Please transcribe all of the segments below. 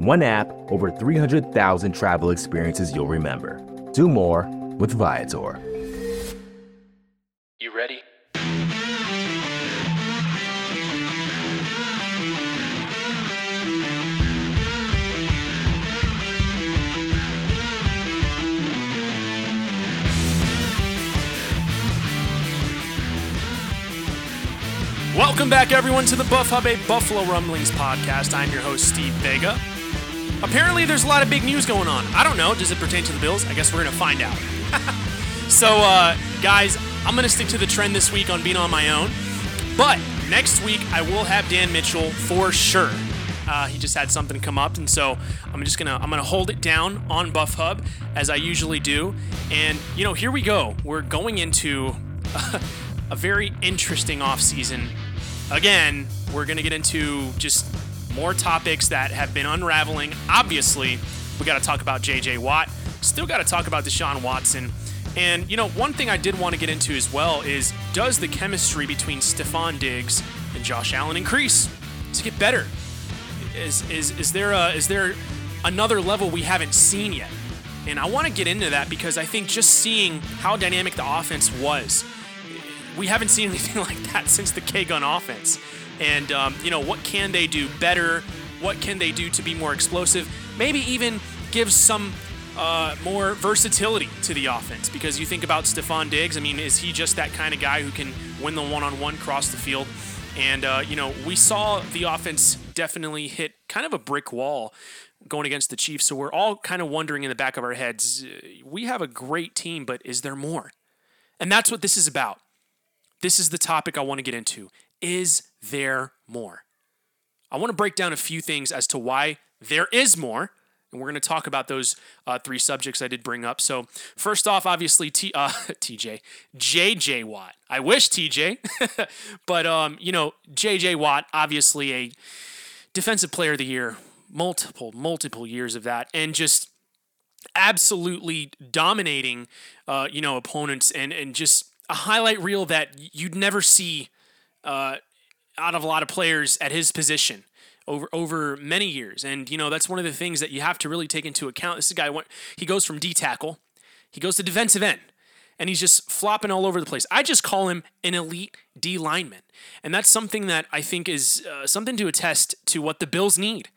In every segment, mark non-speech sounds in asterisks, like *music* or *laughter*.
One app, over 300,000 travel experiences you'll remember. Do more with Viator. You ready? Welcome back, everyone, to the Buff Hub, a Buffalo Rumblings podcast. I'm your host, Steve Vega. Apparently, there's a lot of big news going on. I don't know. Does it pertain to the Bills? I guess we're going to find out. *laughs* so, uh, guys, I'm going to stick to the trend this week on being on my own. But next week, I will have Dan Mitchell for sure. Uh, he just had something come up, and so I'm just gonna I'm gonna hold it down on Buff Hub as I usually do. And you know, here we go. We're going into *laughs* a very interesting off season. Again, we're gonna get into just more topics that have been unraveling. Obviously, we got to talk about J.J. Watt. Still got to talk about Deshaun Watson. And, you know, one thing I did want to get into as well is does the chemistry between Stefon Diggs and Josh Allen increase? Does it get better? Is, is, is, there a, is there another level we haven't seen yet? And I want to get into that because I think just seeing how dynamic the offense was, we haven't seen *laughs* anything like that since the K gun offense. And, um, you know, what can they do better? What can they do to be more explosive? Maybe even give some uh, more versatility to the offense because you think about Stefon Diggs. I mean, is he just that kind of guy who can win the one on one cross the field? And, uh, you know, we saw the offense definitely hit kind of a brick wall going against the Chiefs. So we're all kind of wondering in the back of our heads we have a great team, but is there more? And that's what this is about. This is the topic I want to get into. Is there more? I want to break down a few things as to why there is more. And we're going to talk about those uh, three subjects I did bring up. So, first off, obviously, T, uh, *laughs* TJ, JJ Watt. I wish TJ, *laughs* but, um, you know, JJ Watt, obviously a defensive player of the year, multiple, multiple years of that, and just absolutely dominating, uh, you know, opponents and, and just a highlight reel that you'd never see uh, out of a lot of players at his position over over many years. And you know that's one of the things that you have to really take into account. This guy went he goes from D tackle, he goes to defensive end, and he's just flopping all over the place. I just call him an elite D lineman, and that's something that I think is uh, something to attest to what the Bills need.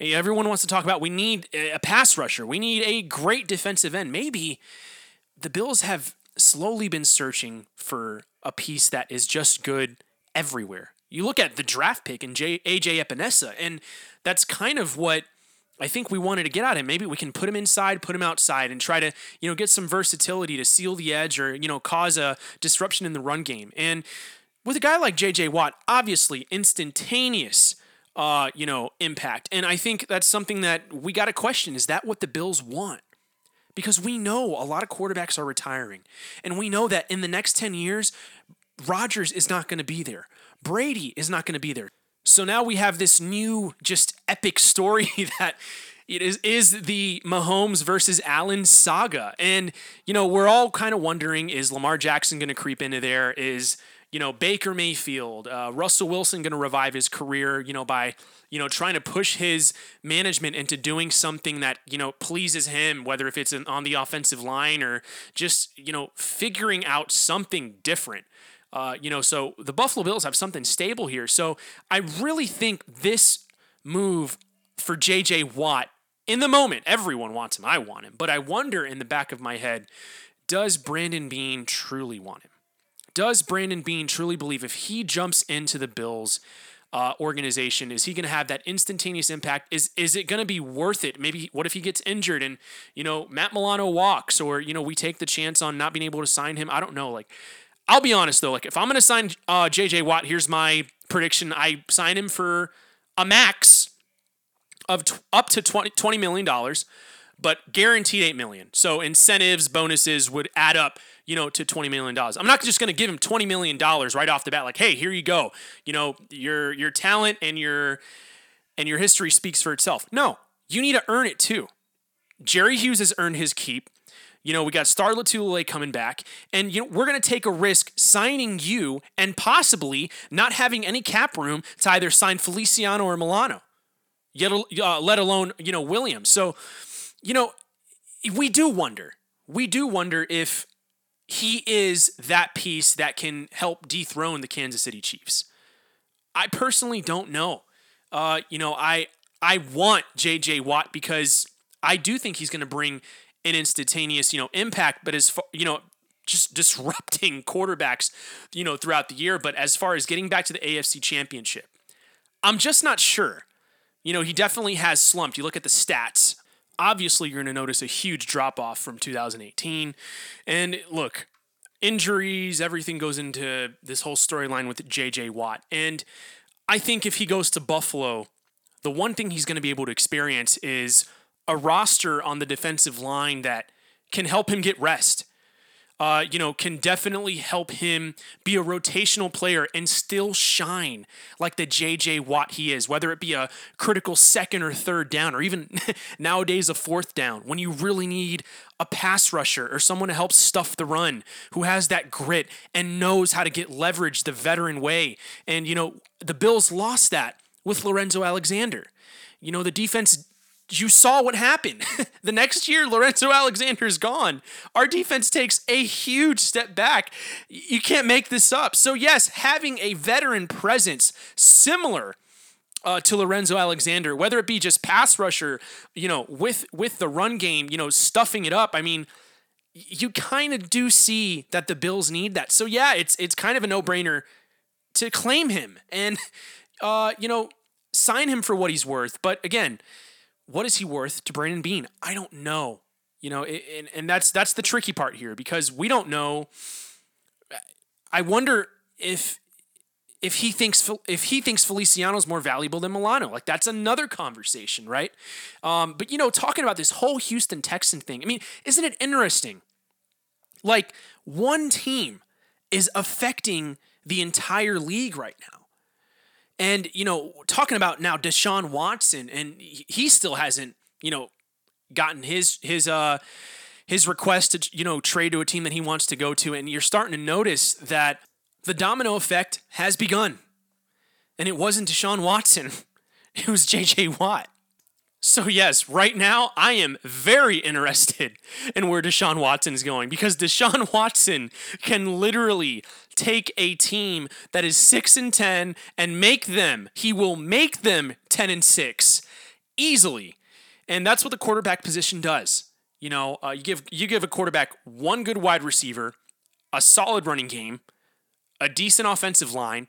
Everyone wants to talk about we need a pass rusher, we need a great defensive end. Maybe the Bills have slowly been searching for a piece that is just good everywhere. You look at the draft pick in J- AJ Epenesa, and that's kind of what I think we wanted to get at him. Maybe we can put him inside, put him outside, and try to you know get some versatility to seal the edge or you know cause a disruption in the run game. And with a guy like JJ Watt, obviously instantaneous. Uh, you know, impact. And I think that's something that we got to question. Is that what the Bills want? Because we know a lot of quarterbacks are retiring. And we know that in the next 10 years, Rodgers is not going to be there. Brady is not going to be there. So now we have this new, just epic story *laughs* that it is is the Mahomes versus Allen saga, and you know we're all kind of wondering: is Lamar Jackson going to creep into there? Is you know Baker Mayfield, uh, Russell Wilson going to revive his career? You know by you know trying to push his management into doing something that you know pleases him, whether if it's on the offensive line or just you know figuring out something different. Uh, you know, so the Buffalo Bills have something stable here. So I really think this move for JJ Watt in the moment, everyone wants him. I want him. But I wonder in the back of my head, does Brandon Beane truly want him? Does Brandon Beane truly believe if he jumps into the Bills uh, organization, is he going to have that instantaneous impact? Is is it going to be worth it? Maybe what if he gets injured and you know Matt Milano walks, or you know we take the chance on not being able to sign him? I don't know. Like I'll be honest though, like if I'm gonna sign uh, JJ Watt, here's my prediction: I sign him for a max of t- up to 20, $20 million, but guaranteed 8 million. So incentives, bonuses would add up, you know, to 20 million dollars. I'm not just to give him 20 million dollars right off the bat like, "Hey, here you go." You know, your your talent and your and your history speaks for itself. No, you need to earn it too. Jerry Hughes has earned his keep. You know, we got Star Lotulelei coming back, and you know we're going to take a risk signing you and possibly not having any cap room to either sign Feliciano or Milano, yet uh, let alone you know Williams. So, you know, we do wonder. We do wonder if he is that piece that can help dethrone the Kansas City Chiefs. I personally don't know. Uh, you know, I I want JJ Watt because I do think he's going to bring an instantaneous, you know, impact, but as far, you know, just disrupting quarterbacks, you know, throughout the year. But as far as getting back to the AFC championship, I'm just not sure. You know, he definitely has slumped. You look at the stats. Obviously, you're going to notice a huge drop off from 2018. And look, injuries, everything goes into this whole storyline with JJ Watt. And I think if he goes to Buffalo, the one thing he's going to be able to experience is a roster on the defensive line that can help him get rest. Uh, you know, can definitely help him be a rotational player and still shine like the JJ Watt he is, whether it be a critical second or third down, or even *laughs* nowadays a fourth down, when you really need a pass rusher or someone to help stuff the run who has that grit and knows how to get leverage the veteran way. And, you know, the Bills lost that with Lorenzo Alexander. You know, the defense you saw what happened. *laughs* the next year, Lorenzo Alexander is gone. Our defense takes a huge step back. You can't make this up. So, yes, having a veteran presence similar uh, to Lorenzo Alexander, whether it be just pass rusher, you know, with with the run game, you know, stuffing it up. I mean, you kind of do see that the Bills need that. So yeah, it's it's kind of a no brainer to claim him and *laughs* uh, you know sign him for what he's worth. But again, what is he worth to Brandon Beane? I don't know. You know, and, and that's that's the tricky part here because we don't know. I wonder if if he thinks if he thinks Feliciano is more valuable than Milano, like that's another conversation, right? Um, but you know, talking about this whole Houston Texan thing, I mean, isn't it interesting? Like one team is affecting the entire league right now. And, you know, talking about now Deshaun Watson, and he still hasn't, you know, gotten his his uh his request to, you know, trade to a team that he wants to go to. And you're starting to notice that the domino effect has begun. And it wasn't Deshaun Watson. *laughs* It was JJ Watt. So, yes, right now I am very interested in where Deshaun Watson is going because Deshaun *laughs* Watson can literally take a team that is 6 and 10 and make them, he will make them 10 and 6 easily. And that's what the quarterback position does. You know, uh, you give you give a quarterback one good wide receiver, a solid running game, a decent offensive line,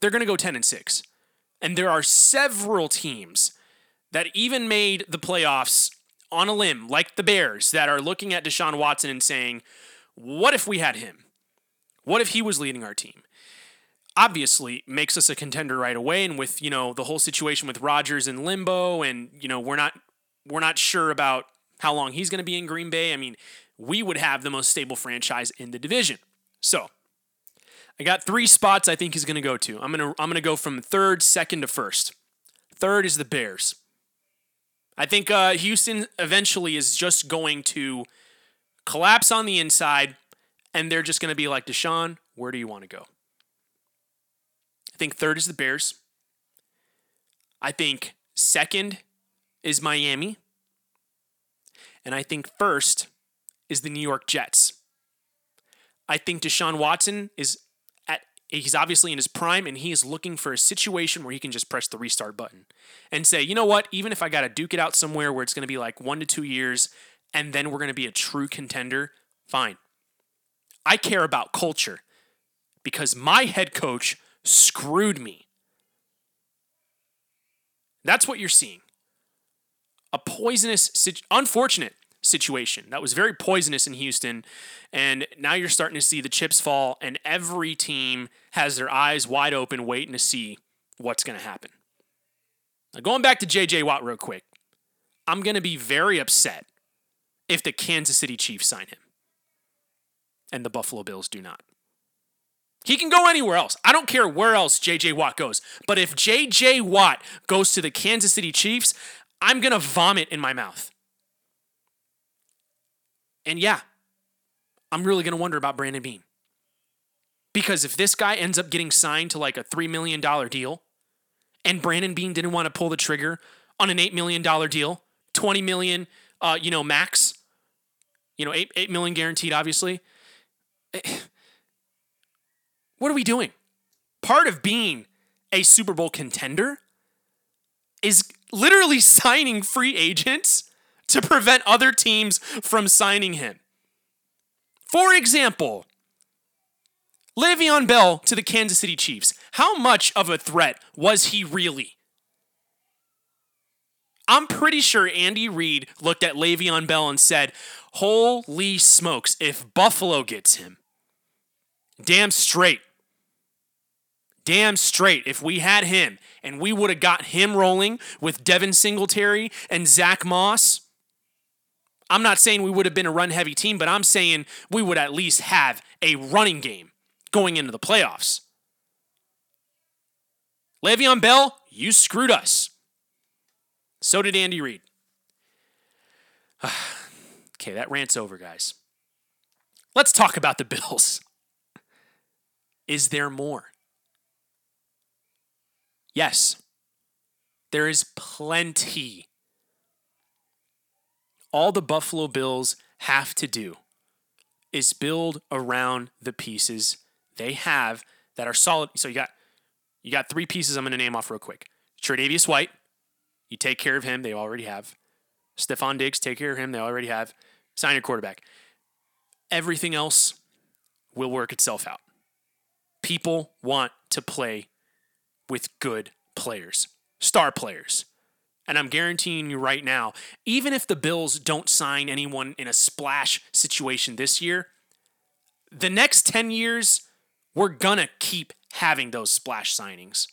they're going to go 10 and 6. And there are several teams that even made the playoffs on a limb, like the Bears, that are looking at Deshaun Watson and saying, what if we had him? What if he was leading our team? Obviously, makes us a contender right away. And with, you know, the whole situation with Rodgers in limbo, and, you know, we're not we're not sure about how long he's going to be in Green Bay. I mean, we would have the most stable franchise in the division. So, I got three spots I think he's going to go to. I'm going to I'm going to go from third, second to first. Third is the Bears. I think uh, Houston eventually is just going to collapse on the inside, and they're just going to be like, Deshaun, where do you want to go? I think third is the Bears. I think second is Miami. And I think first is the New York Jets. I think Deshaun Watson is at he's obviously in his prime and he is looking for a situation where he can just press the restart button and say, you know what, even if I got to duke it out somewhere where it's going to be like one to two years and then we're going to be a true contender, fine. I care about culture because my head coach screwed me. That's what you're seeing. A poisonous, unfortunate situation. That was very poisonous in Houston. And now you're starting to see the chips fall, and every team has their eyes wide open, waiting to see what's going to happen. Now, going back to JJ Watt real quick, I'm going to be very upset if the Kansas City Chiefs sign him and the Buffalo Bills do not. He can go anywhere else. I don't care where else JJ Watt goes. But if JJ Watt goes to the Kansas City Chiefs, I'm going to vomit in my mouth. And yeah, I'm really going to wonder about Brandon Beane. Because if this guy ends up getting signed to like a $3 million deal, and Brandon Beane didn't want to pull the trigger on an $8 million deal, 20 million, uh, you know, max, you know, 8, 8 million guaranteed, obviously. *sighs* What are we doing? Part of being a Super Bowl contender is literally *laughs* signing free agents to prevent other teams from signing him. For example, Le'Veon Bell to the Kansas City Chiefs. How much of a threat was he really? I'm pretty sure Andy Reid looked at Le'Veon Bell and said, Holy smokes, if Buffalo gets him, damn straight. Damn straight, if we had him and we would have got him rolling with Devin Singletary and Zach Moss, I'm not saying we would have been a run heavy team, but I'm saying we would at least have a running game going into the playoffs. Le'Veon Bell, you screwed us. So did Andy Reid. *sighs* okay, that rant's over, guys. Let's talk about the *laughs* Bills. Is there more? Yes, there is plenty. All the Buffalo Bills have to do is build around the pieces they have that are solid. So you got you got three pieces I'm going to name off real quick. Tre'Davious White, you take care of him. They already have. Stefon Diggs, take care of him. They already have. Sign your quarterback. Everything else will work itself out. People want to play with good players, star players. And I'm guaranteeing you right now, even if the Bills don't sign anyone in a splash situation this year, the next 10 years, we're going to keep having those splash signings.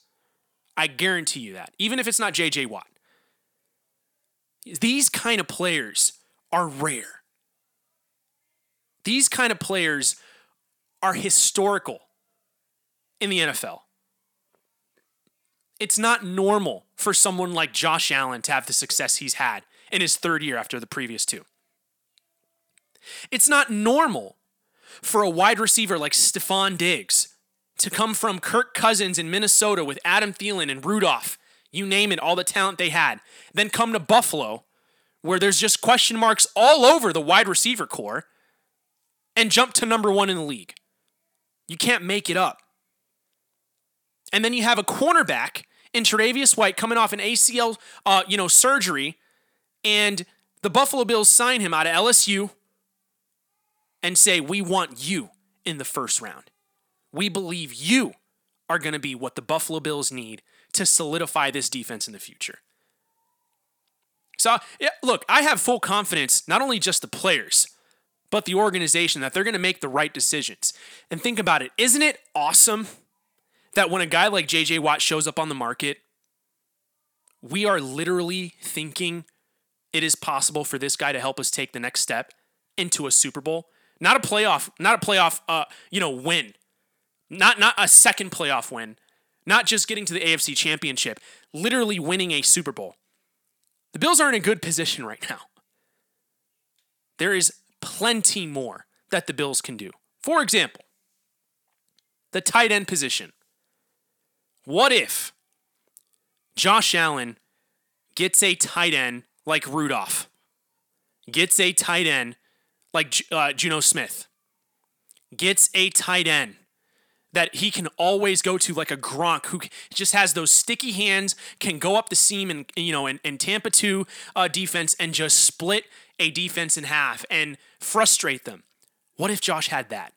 I guarantee you that, even if it's not JJ Watt. These kind of players are rare. These kind of players are historical in the NFL. It's not normal for someone like Josh Allen to have the success he's had in his third year after the previous two. It's not normal for a wide receiver like Stefon Diggs to come from Kirk Cousins in Minnesota with Adam Thielen and Rudolph, you name it, all the talent they had, then come to Buffalo where there's just question marks all over the wide receiver core and jump to number one in the league. You can't make it up. And then you have a cornerback in Tre'Davious White coming off an ACL, uh, you know, surgery, and the Buffalo Bills sign him out of LSU and say, "We want you in the first round. We believe you are going to be what the Buffalo Bills need to solidify this defense in the future." So, yeah, look, I have full confidence, not only just the players, but the organization that they're going to make the right decisions. And think about it. Isn't it awesome that when a guy like JJ Watt shows up on the market, we are literally thinking it is possible for this guy to help us take the next step into a Super Bowl, not a playoff, not a playoff, uh, you know, win, not not a second playoff win, not just getting to the AFC Championship, literally winning a Super Bowl. The Bills are in a good position right now. There is plenty more that the Bills can do. For example, the tight end position. What if Josh Allen gets a tight end like Rudolph, gets a tight end like uh, Jonnu Smith, gets a tight end that he can always go to like a Gronk who just has those sticky hands, can go up the seam and you know and, and Tampa two uh, defense and just split a defense in half and frustrate them. What if Josh had that?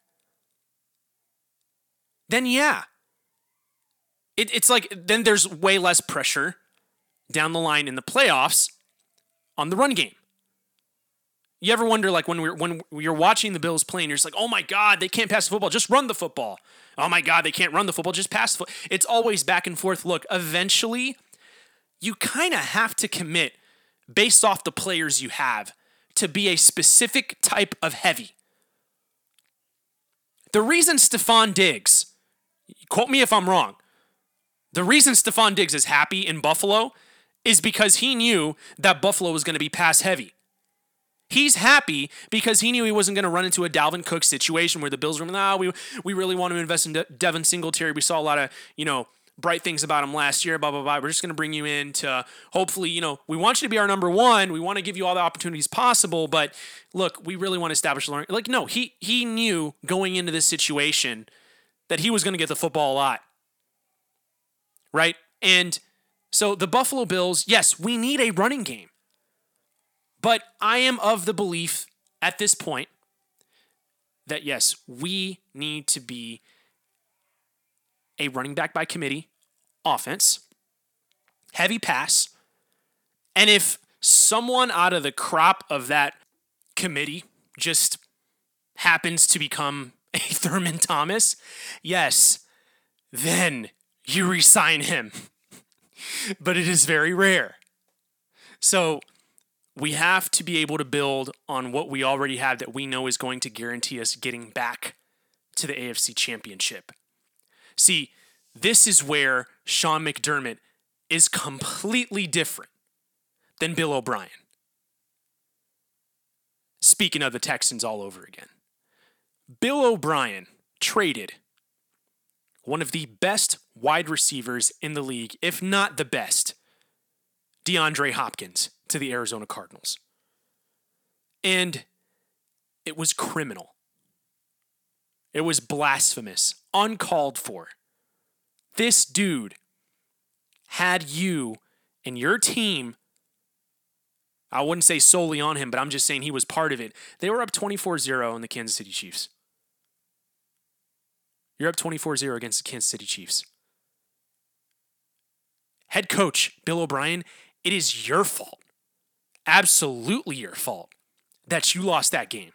Then yeah, it, it's like then there's way less pressure down the line in the playoffs on the run game. You ever wonder, like when we're when you're watching the Bills playing, you're just like, oh my God, they can't pass the football, just run the football. Oh my God, they can't run the football, just pass the football. It's always back and forth. Look, eventually, you kind of have to commit based off the players you have to be a specific type of heavy. The reason Stefon Diggs, quote me if I'm wrong, the reason Stefon Diggs is happy in Buffalo is because he knew that Buffalo was going to be pass heavy. He's happy because he knew he wasn't going to run into a Dalvin Cook situation where the Bills were, nah, we, we really want to invest in De- Devin Singletary. We saw a lot of, you know, bright things about him last year, blah, blah, blah. We're just going to bring you in to hopefully, you know, we want you to be our number one. We want to give you all the opportunities possible. But look, we really want to establish learning. Like, no, he, he knew going into this situation that he was going to get the football a lot. Right? And so the Buffalo Bills, yes, we need a running game. But I am of the belief at this point that yes, we need to be a running back by committee offense, heavy pass, and if someone out of the crop of that committee just happens to become *laughs* a Thurman Thomas, yes, then you resign him. but it is very rare. So we have to be able to build on what we already have that we know is going to guarantee us getting back to the AFC Championship. See, this is where Sean McDermott is completely different than Bill O'Brien. Speaking of the Texans all over again, Bill O'Brien traded one of the best wide receivers in the league, if not the best, DeAndre Hopkins to the Arizona Cardinals. And it was criminal. It was blasphemous, uncalled for. This dude had you and your team. I wouldn't say solely on him, but I'm just saying he was part of it. They were up 24 0 in the Kansas City Chiefs. You're up 24 0 against the Kansas City Chiefs. Head coach Bill O'Brien, it is your fault, absolutely your fault, that you lost that game.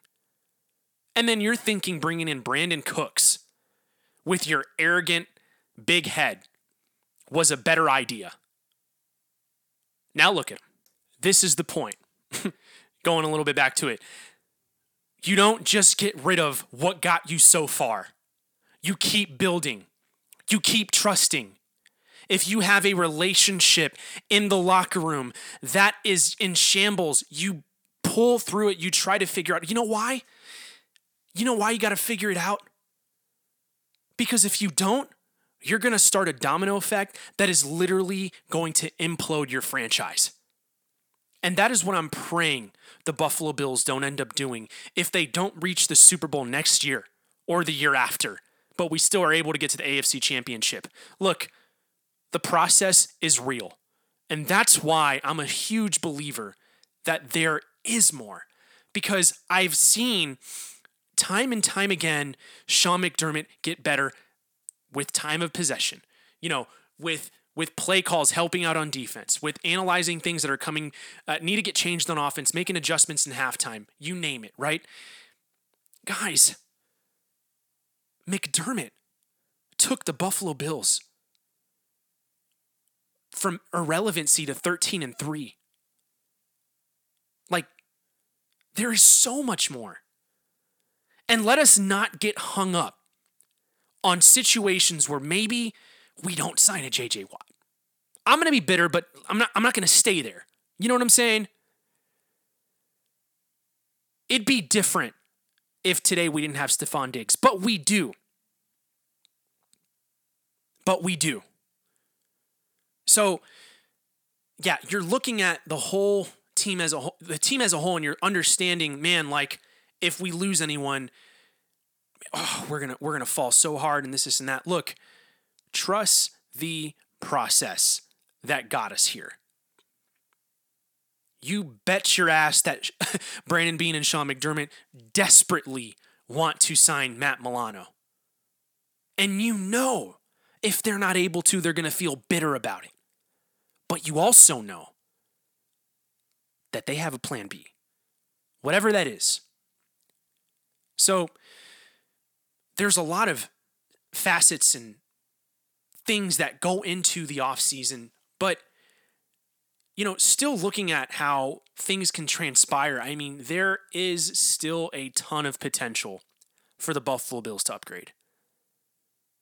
And then you're thinking bringing in Brandin Cooks with your arrogant big head was a better idea. Now look at him. This is the point. *laughs* Going a little bit back to it. You don't just get rid of what got you so far. You keep building, you keep trusting. If you have a relationship in the locker room that is in shambles, you pull through it, you try to figure out. You know why? You know why you got to figure it out? Because if you don't, you're going to start a domino effect that is literally going to implode your franchise. And that is what I'm praying the Buffalo Bills don't end up doing if they don't reach the Super Bowl next year or the year after but we still are able to get to the AFC championship. Look, the process is real. And that's why I'm a huge believer that there is more. Because I've seen time and time again Sean McDermott get better with time of possession. You know, with with play calls helping out on defense, with analyzing things that are coming, uh, need to get changed on offense, making adjustments in halftime, you name it, right? Guys, McDermott took the Buffalo Bills from irrelevancy to 13 and 3. Like, there is so much more. And let us not get hung up on situations where maybe we don't sign a JJ Watt. I'm going to be bitter, but I'm not I'm not going to stay there. You know what I'm saying? It'd be different if today we didn't have Stefon Diggs, but we do. But we do. So, yeah, you're looking at the whole team as a whole, the team as a whole, and you're understanding, man, like if we lose anyone, oh, we're gonna we're gonna fall so hard and this, this, and that. Look, trust the process that got us here you bet your ass that *laughs* Brandon Beane and Sean McDermott desperately want to sign Matt Milano. And you know if they're not able to, they're going to feel bitter about it. But you also know that they have a plan B, whatever that is. So there's a lot of facets and things that go into the offseason, but you know, still looking at how things can transpire, I mean, there is still a ton of potential for the Buffalo Bills to upgrade.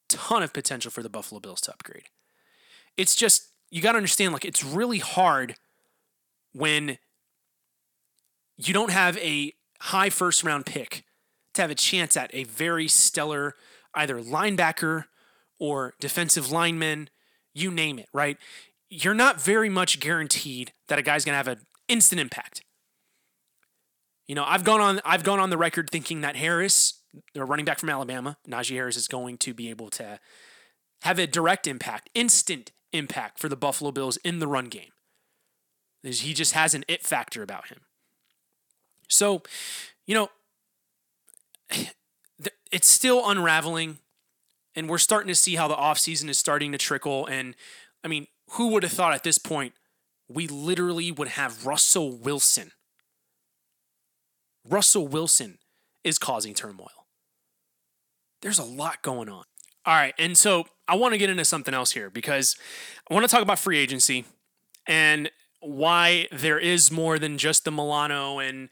Ton of potential for the Buffalo Bills to upgrade. It's just, you got to understand, like, it's really hard when you don't have a high first round pick to have a chance at a very stellar either linebacker or defensive lineman, you name it, right? You're not very much guaranteed that a guy's going to have an instant impact. You know, I've gone on I've gone on the record thinking that Harris, the running back from Alabama, Najee Harris is going to be able to have a direct impact, instant impact for the Buffalo Bills in the run game. He just has an it factor about him. So, you know, *sighs* it's still unraveling and we're starting to see how the offseason is starting to trickle and I mean, who would have thought at this point we literally would have Russell Wilson. Russell Wilson is causing turmoil. There's a lot going on. All right, and so I want to get into something else here because I want to talk about free agency and why there is more than just the Milano and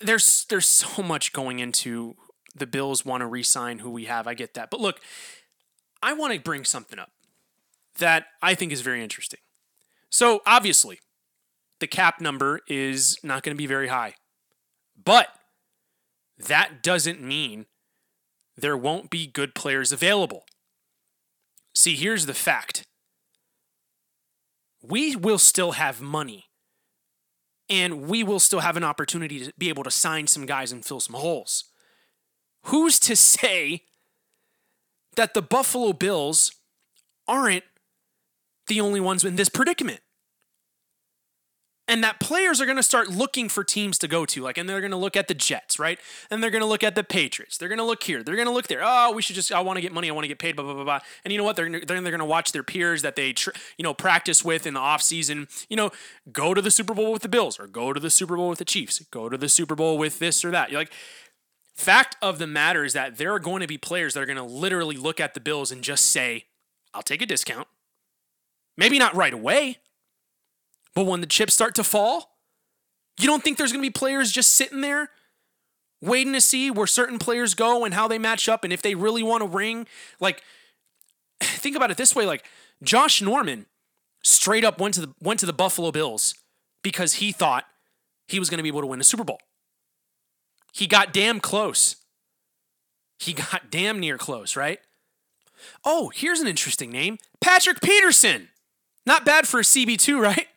there's there's so much going into the Bills want to re-sign who we have. I get that. But look, I want to bring something up that I think is very interesting. So, obviously, the cap number is not going to be very high. But that doesn't mean there won't be good players available. See, here's the fact we will still have money and we will still have an opportunity to be able to sign some guys and fill some holes. Who's to say that the Buffalo Bills aren't the only ones in this predicament? and that players are going to start looking for teams to go to like and they're going to look at the jets right? And they're going to look at the patriots. They're going to look here. They're going to look there. Oh we should just i want to get money i want to get paid blah blah blah blah. And you know what? They're gonna, they're, they're going to watch their peers that they tr- you know practice with in the offseason you know go to the super bowl with the bills or go to the super bowl with the chiefs go to the super bowl with this or that. You're like fact of the matter is that there are going to be players that are going to literally look at the bills and just say i'll take a discount maybe not right away but when the chips start to fall, you don't think there's going to be players just sitting there waiting to see where certain players go and how they match up and if they really want to ring? Like, *sighs* think about it this way: like Josh Norman straight up went to the went to the Buffalo Bills because he thought he was going to be able to win a Super Bowl. He got damn close. He got damn near close, right? Oh, here's an interesting name Patrick Peterson. Not bad for a CB2, right?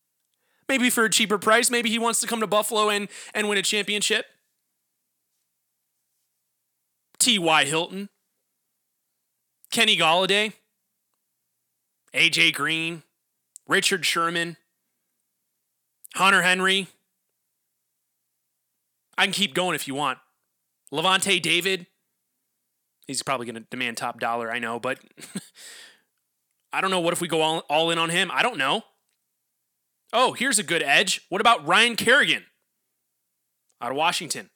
*laughs* Maybe for a cheaper price. Maybe he wants to come to Buffalo and, and win a championship. T.Y. Hilton, Kenny Golladay, A.J. Green, Richard Sherman, Hunter Henry. I can keep going if you want. Lavonte David. He's probably going to demand top dollar, I know, but *laughs* I don't know. What if we go all, all in on him? I don't know. Oh, here's a good edge. What about Ryan Kerrigan out of Washington?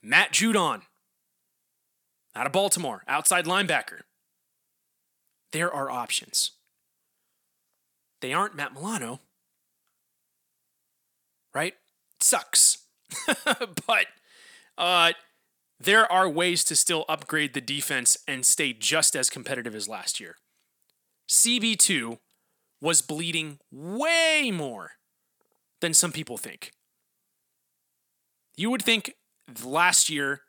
Matt Judon out of Baltimore, outside linebacker. There are options. They aren't Matt Milano, right? sucks. *laughs* but uh, there are ways to still upgrade the defense and stay just as competitive as last year. CB2 was bleeding way more than some people think. You would think last year,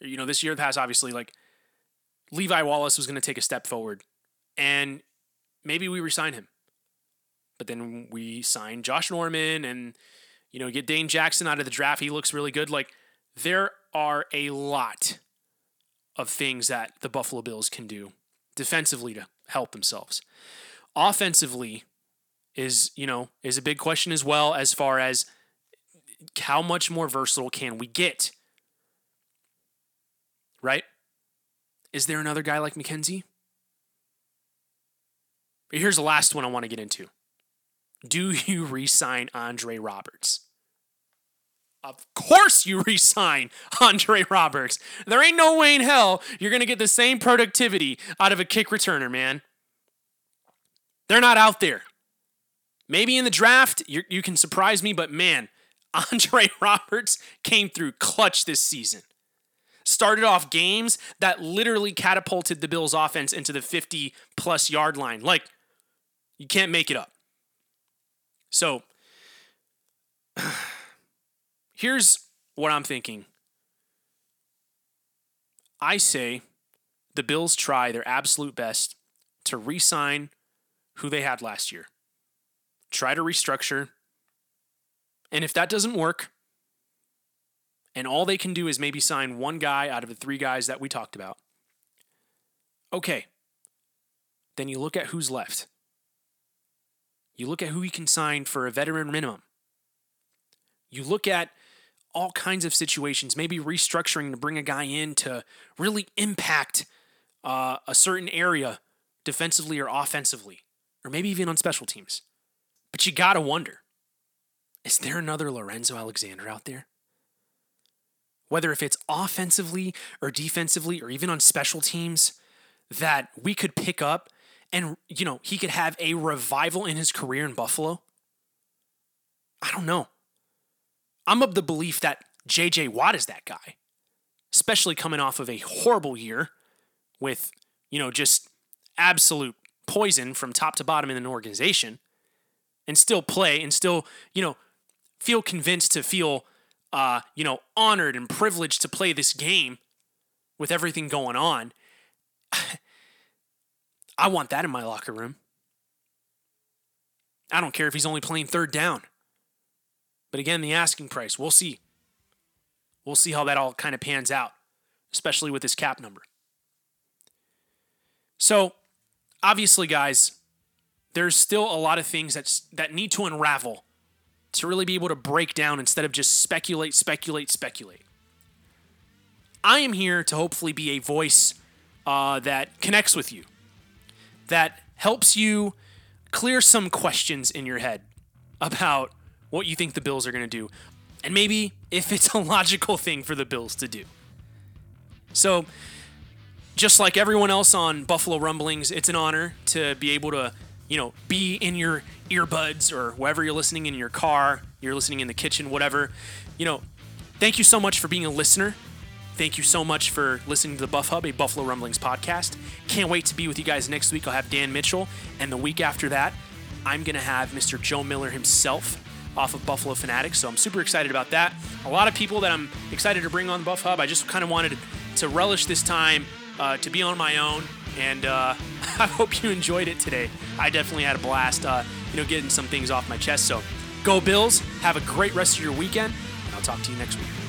you know, this year past, obviously, like Levi Wallace was going to take a step forward and maybe we resign him. But then we sign Josh Norman and, you know, get Dane Jackson out of the draft. He looks really good. Like, there are a lot of things that the Buffalo Bills can do defensively to help themselves. Offensively is, you know, is a big question as well as far as how much more versatile can we get? Right? Is there another guy like McKenzie? But Here's the last one I want to get into. Do you re-sign Andre Roberts? Of course you *laughs* re-sign Andre Roberts. There ain't no way in hell you're going to get the same productivity out of a kick returner, man. They're not out there. Maybe in the draft, you you can surprise me, but man, *laughs* Andre Roberts came through clutch this season. Started off games that literally catapulted the Bills' offense into the 50 plus yard line. Like, you can't make it up. So, *sighs* here's what I'm thinking I say the Bills try their absolute best to re sign who they had last year, try to restructure. And if that doesn't work, and all they can do is maybe sign one guy out of the three guys that we talked about, okay, then you look at who's left. You look at who you can sign for a veteran minimum. You look at all kinds of situations, maybe restructuring to bring a guy in to really impact uh, a certain area defensively or offensively, or maybe even on special teams. But you got to wonder is there another Lorenzo Alexander out there? Whether if it's offensively or defensively or even on special teams that we could pick up and, you know, he could have a revival in his career in Buffalo? I don't know. I'm of the belief that JJ Watt is that guy, especially coming off of a horrible year with, you know, just absolute poison from top to bottom in an organization and still play and still, you know, feel convinced to feel, uh, you know, honored and privileged to play this game with everything going on. *sighs* I want that in my locker room. I don't care if he's only playing third down. But again, the asking price, we'll see. We'll see how that all kind of pans out, especially with this cap number. So, obviously, guys, there's still a lot of things that's, that need to unravel to really be able to break down instead of just speculate, speculate, speculate. I am here to hopefully be a voice uh, that connects with you, that helps you clear some questions in your head about what you think the Bills are going to do, and maybe if it's a logical thing for the Bills to do. So, just like everyone else on Buffalo Rumblings, it's an honor to be able to, you know, be in your earbuds or wherever you're listening in your car, you're listening in the kitchen, whatever. You know, thank you so much for being a listener. Thank you so much for listening to the Buff Hub, a Buffalo Rumblings podcast. Can't wait to be with you guys next week. I'll have Dan Mitchell, and the week after that, I'm going to have Mr. Joe Miller himself off of Buffalo Fanatics. So I'm super excited about that. A lot of people that I'm excited to bring on the Buff Hub. I just kind of wanted to relish this time uh, to be on my own, and uh, *laughs* I hope you enjoyed it today. I definitely had a blast, uh, you know, getting some things off my chest. So go Bills. Have a great rest of your weekend, and I'll talk to you next week.